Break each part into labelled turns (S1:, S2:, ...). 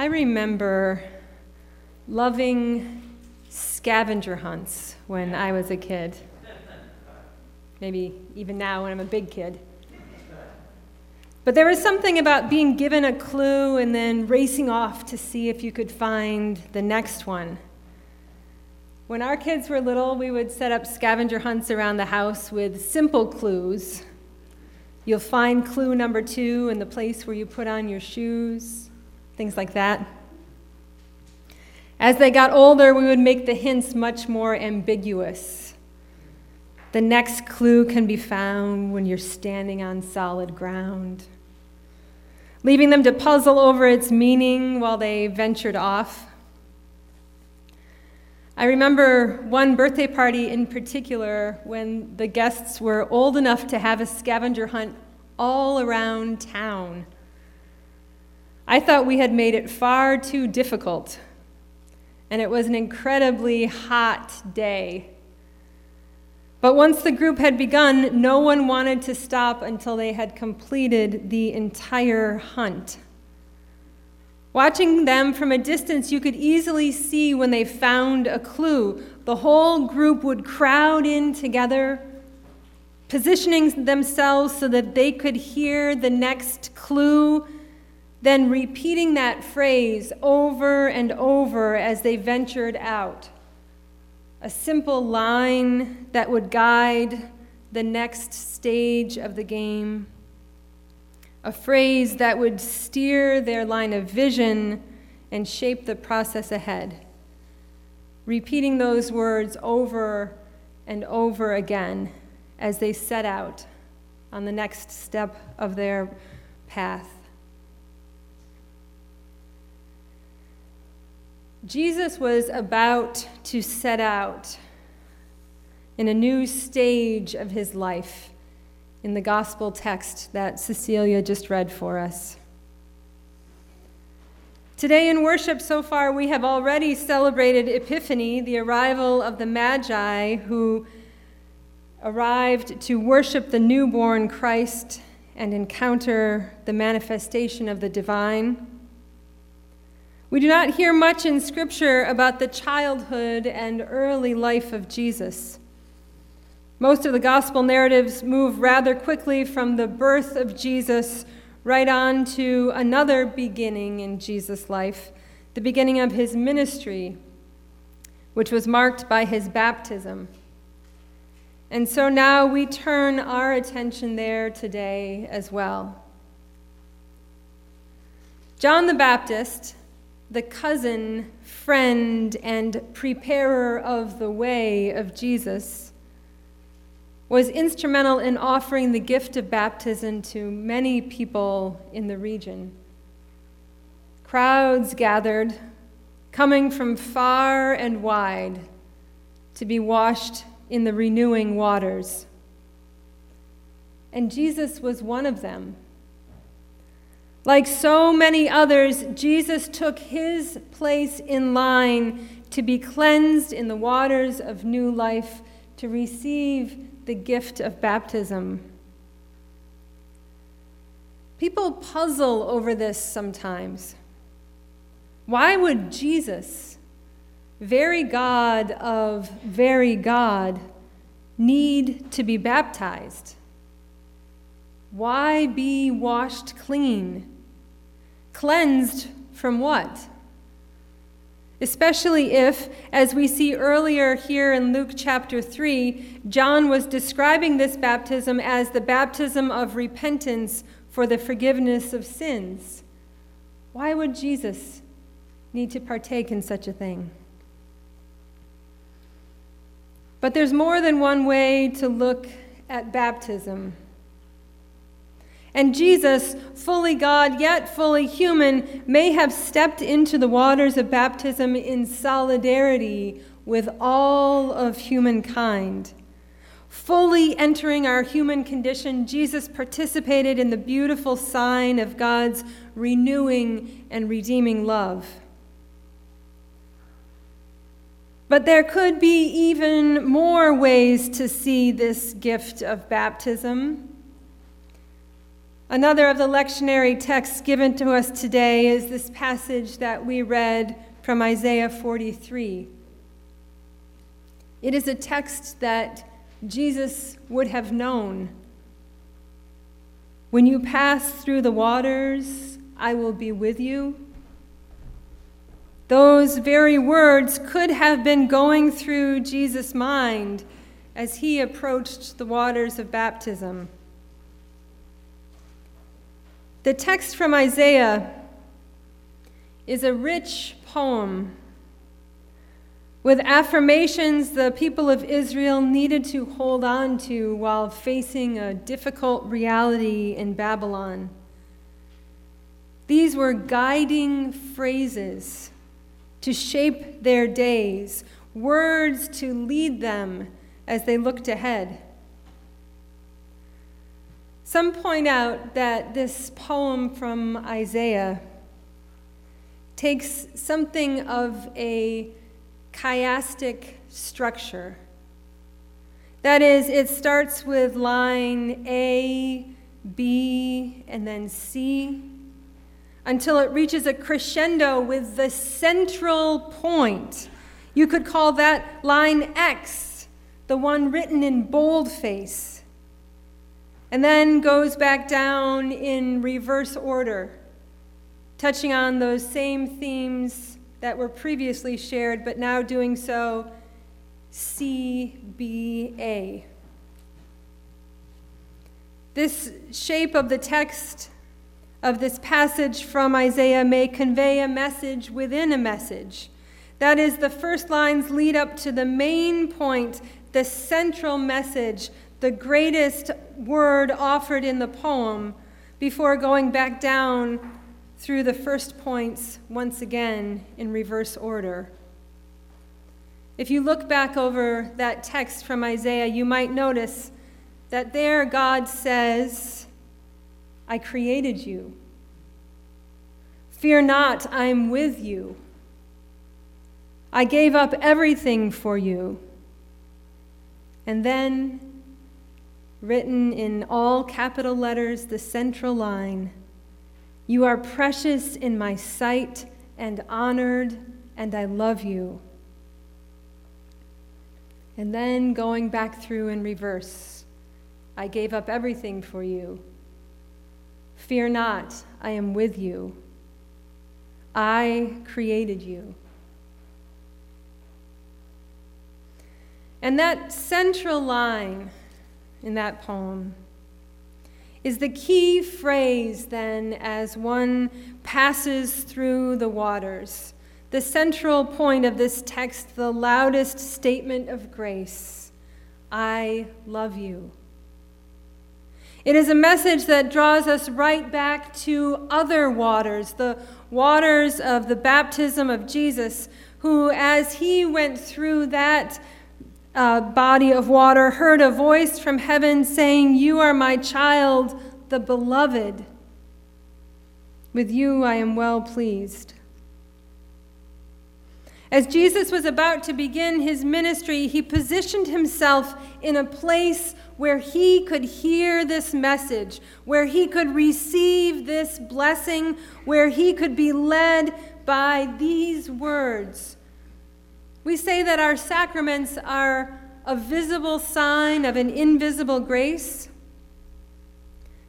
S1: I remember loving scavenger hunts when I was a kid. Maybe even now when I'm a big kid. But there was something about being given a clue and then racing off to see if you could find the next one. When our kids were little, we would set up scavenger hunts around the house with simple clues. You'll find clue number two in the place where you put on your shoes, things like that. As they got older, we would make the hints much more ambiguous. The next clue can be found when you're standing on solid ground. Leaving them to puzzle over its meaning while they ventured off. I remember one birthday party in particular when the guests were old enough to have a scavenger hunt all around town. I thought we had made it far too difficult, and it was an incredibly hot day. But once the group had begun, no one wanted to stop until they had completed the entire hunt. Watching them from a distance, you could easily see when they found a clue. The whole group would crowd in together, positioning themselves so that they could hear the next clue, then repeating that phrase over and over as they ventured out. A simple line that would guide the next stage of the game a phrase that would steer their line of vision and shape the process ahead. Repeating those words over and over again as they set out on the next step of their path. Jesus was about to set out in a new stage of his life in the gospel text that Cecilia just read for us. Today in worship so far, we have already celebrated Epiphany, the arrival of the Magi who arrived to worship the newborn Christ and encounter the manifestation of the divine. We do not hear much in Scripture about the childhood and early life of Jesus. Most of the gospel narratives move rather quickly from the birth of Jesus right on to another beginning in Jesus' life, the beginning of his ministry, which was marked by his baptism. And so now we turn our attention there today as well. John the Baptist, the cousin, friend, and preparer of the way of Jesus, was instrumental in offering the gift of baptism to many people in the region. Crowds gathered, coming from far and wide, to be washed in the renewing waters. And Jesus was one of them. Like so many others, Jesus took his place in line to be cleansed in the waters of new life, to receive the gift of baptism. People puzzle over this sometimes. Why would Jesus, very God of very God, need to be baptized? Why be washed clean? Cleansed from what? especially if, as we see earlier here in Luke chapter 3, John was describing this baptism as the baptism of repentance for the forgiveness of sins. Why would Jesus need to partake in such a thing? But there's more than one way to look at baptism. And Jesus, fully God yet fully human, may have stepped into the waters of baptism in solidarity with all of humankind. Fully entering our human condition, Jesus participated in the beautiful sign of God's renewing and redeeming love. But there could be even more ways to see this gift of baptism. Another of the lectionary texts given to us today is this passage that we read from Isaiah 43. It is a text that Jesus would have known. When you pass through the waters, I will be with you. Those very words could have been going through Jesus' mind as he approached the waters of baptism. The text from Isaiah is a rich poem with affirmations the people of Israel needed to hold on to while facing a difficult reality in Babylon. These were guiding phrases to shape their days, words to lead them as they looked ahead. Some point out that this poem from Isaiah takes something of a chiastic structure. That is, it starts with line A, B, and then C until it reaches a crescendo with the central point. You could call that line X, the one written in boldface, and then goes back down in reverse order, touching on those same themes that were previously shared, but now doing so CBA. This shape of the text of this passage from Isaiah may convey a message within a message. That is, the first lines lead up to the main point, the central message, the greatest word offered in the poem, before going back down through the first points once again in reverse order. If you look back over that text from Isaiah, you might notice that there God says, I created you. Fear not, I'm with you. I gave up everything for you. And then, written in all capital letters, the central line you are precious in my sight and honored, and I love you. And then going back through in reverse, I gave up everything for you. Fear not, I am with you. I created you. And that central line in that poem is the key phrase then as one passes through the waters. The central point of this text, the loudest statement of grace I love you. It is a message that draws us right back to other waters, the waters of the baptism of Jesus, who, as he went through that uh, body of water heard a voice from heaven saying, You are my child, the beloved. With you I am well pleased. As Jesus was about to begin his ministry, he positioned himself in a place where he could hear this message, where he could receive this blessing, where he could be led by these words we say that our sacraments are a visible sign of an invisible grace.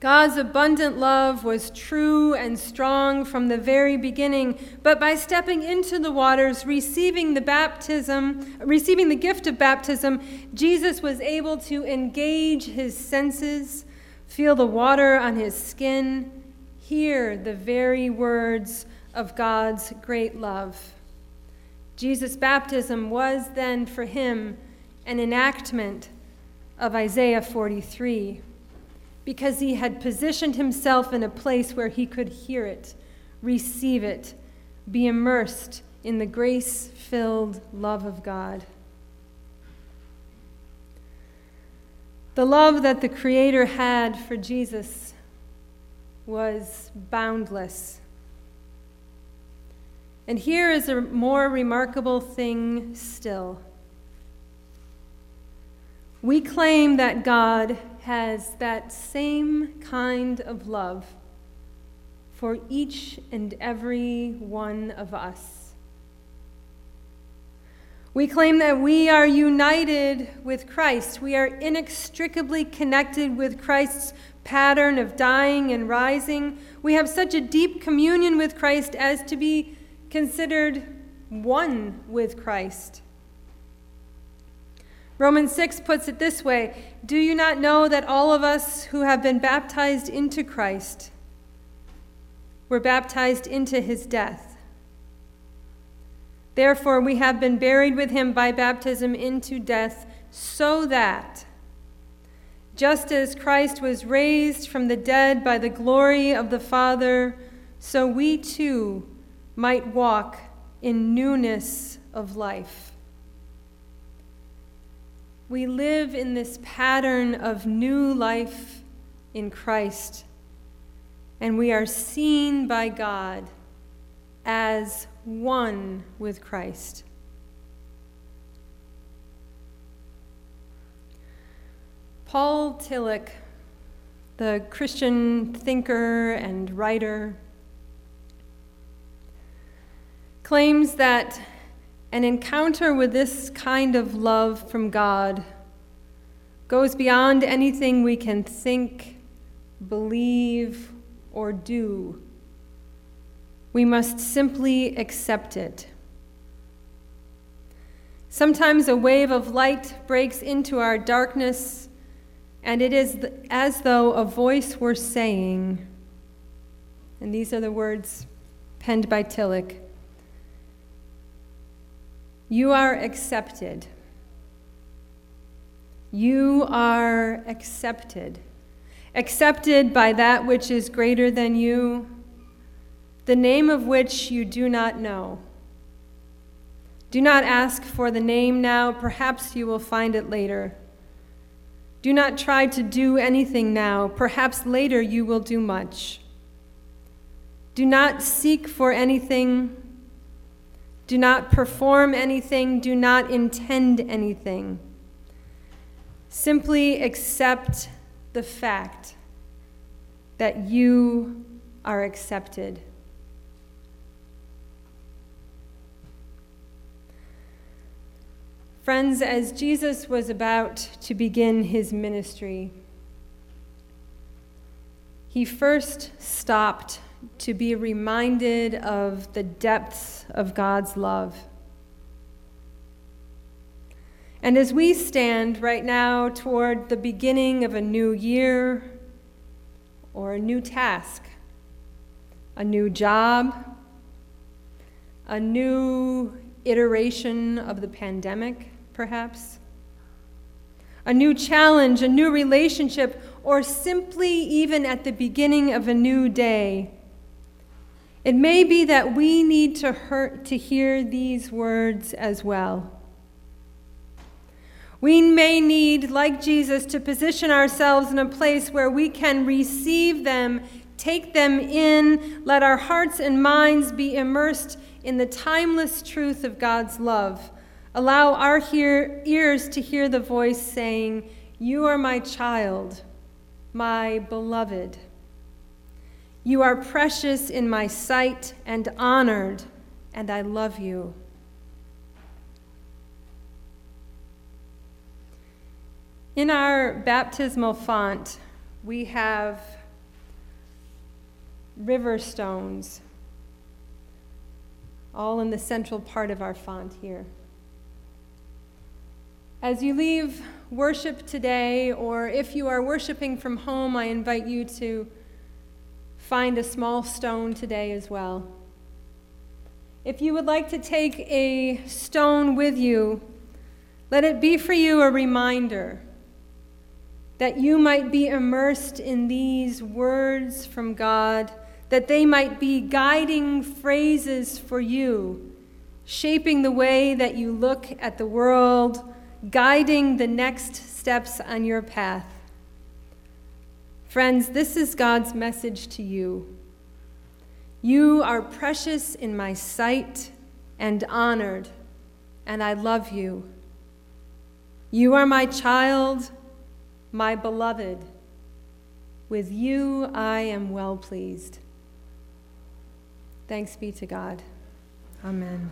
S1: God's abundant love was true and strong from the very beginning, but by stepping into the waters, receiving the baptism, receiving the gift of baptism, Jesus was able to engage his senses, feel the water on his skin, hear the very words of God's great love. Jesus' baptism was then for him an enactment of Isaiah 43 because he had positioned himself in a place where he could hear it, receive it, be immersed in the grace filled love of God. The love that the Creator had for Jesus was boundless. And here is a more remarkable thing still. we claim that God has that same kind of love for each and every one of us. We claim that we are united with Christ. We are inextricably connected with Christ's pattern of dying and rising. We have such a deep communion with Christ as to be considered one with Christ. Romans 6 puts it this way Do you not know that all of us who have been baptized into Christ were baptized into his death? Therefore, we have been buried with him by baptism into death, so that, just as Christ was raised from the dead by the glory of the Father, so we too might walk in newness of life. We live in this pattern of new life in Christ, and we are seen by God as one with Christ. Paul Tillich, the Christian thinker and writer, claims that an encounter with this kind of love from God goes beyond anything we can think, believe, or do. We must simply accept it. Sometimes a wave of light breaks into our darkness, and it is as though a voice were saying, and these are the words penned by Tillich you are accepted. You are accepted. Accepted by that which is greater than you, the name of which you do not know. Do not ask for the name now, perhaps you will find it later. Do not try to do anything now, perhaps later you will do much. Do not seek for anything do not perform anything, do not intend anything. Simply accept the fact that you are accepted. Friends, as Jesus was about to begin his ministry, he first stopped to be reminded of the depths of God's love. And as we stand right now toward the beginning of a new year or a new task, a new job, a new iteration of the pandemic, perhaps, a new challenge, a new relationship, or simply even at the beginning of a new day, it may be that we need to, hurt, to hear these words as well. We may need, like Jesus, to position ourselves in a place where we can receive them, take them in, let our hearts and minds be immersed in the timeless truth of God's love. Allow our hear, ears to hear the voice saying, You are my child, my beloved. You are precious in my sight and honored, and I love you. In our baptismal font, we have river stones, all in the central part of our font here. As you leave worship today, or if you are worshiping from home, I invite you to find a small stone today as well. If you would like to take a stone with you, let it be for you a reminder that you might be immersed in these words from God, that they might be guiding phrases for you, shaping the way that you look at the world, guiding the next steps on your path. Friends, this is God's message to you. You are precious in my sight and honored, and I love you. You are my child, my beloved. With you I am well pleased. Thanks be to God. Amen.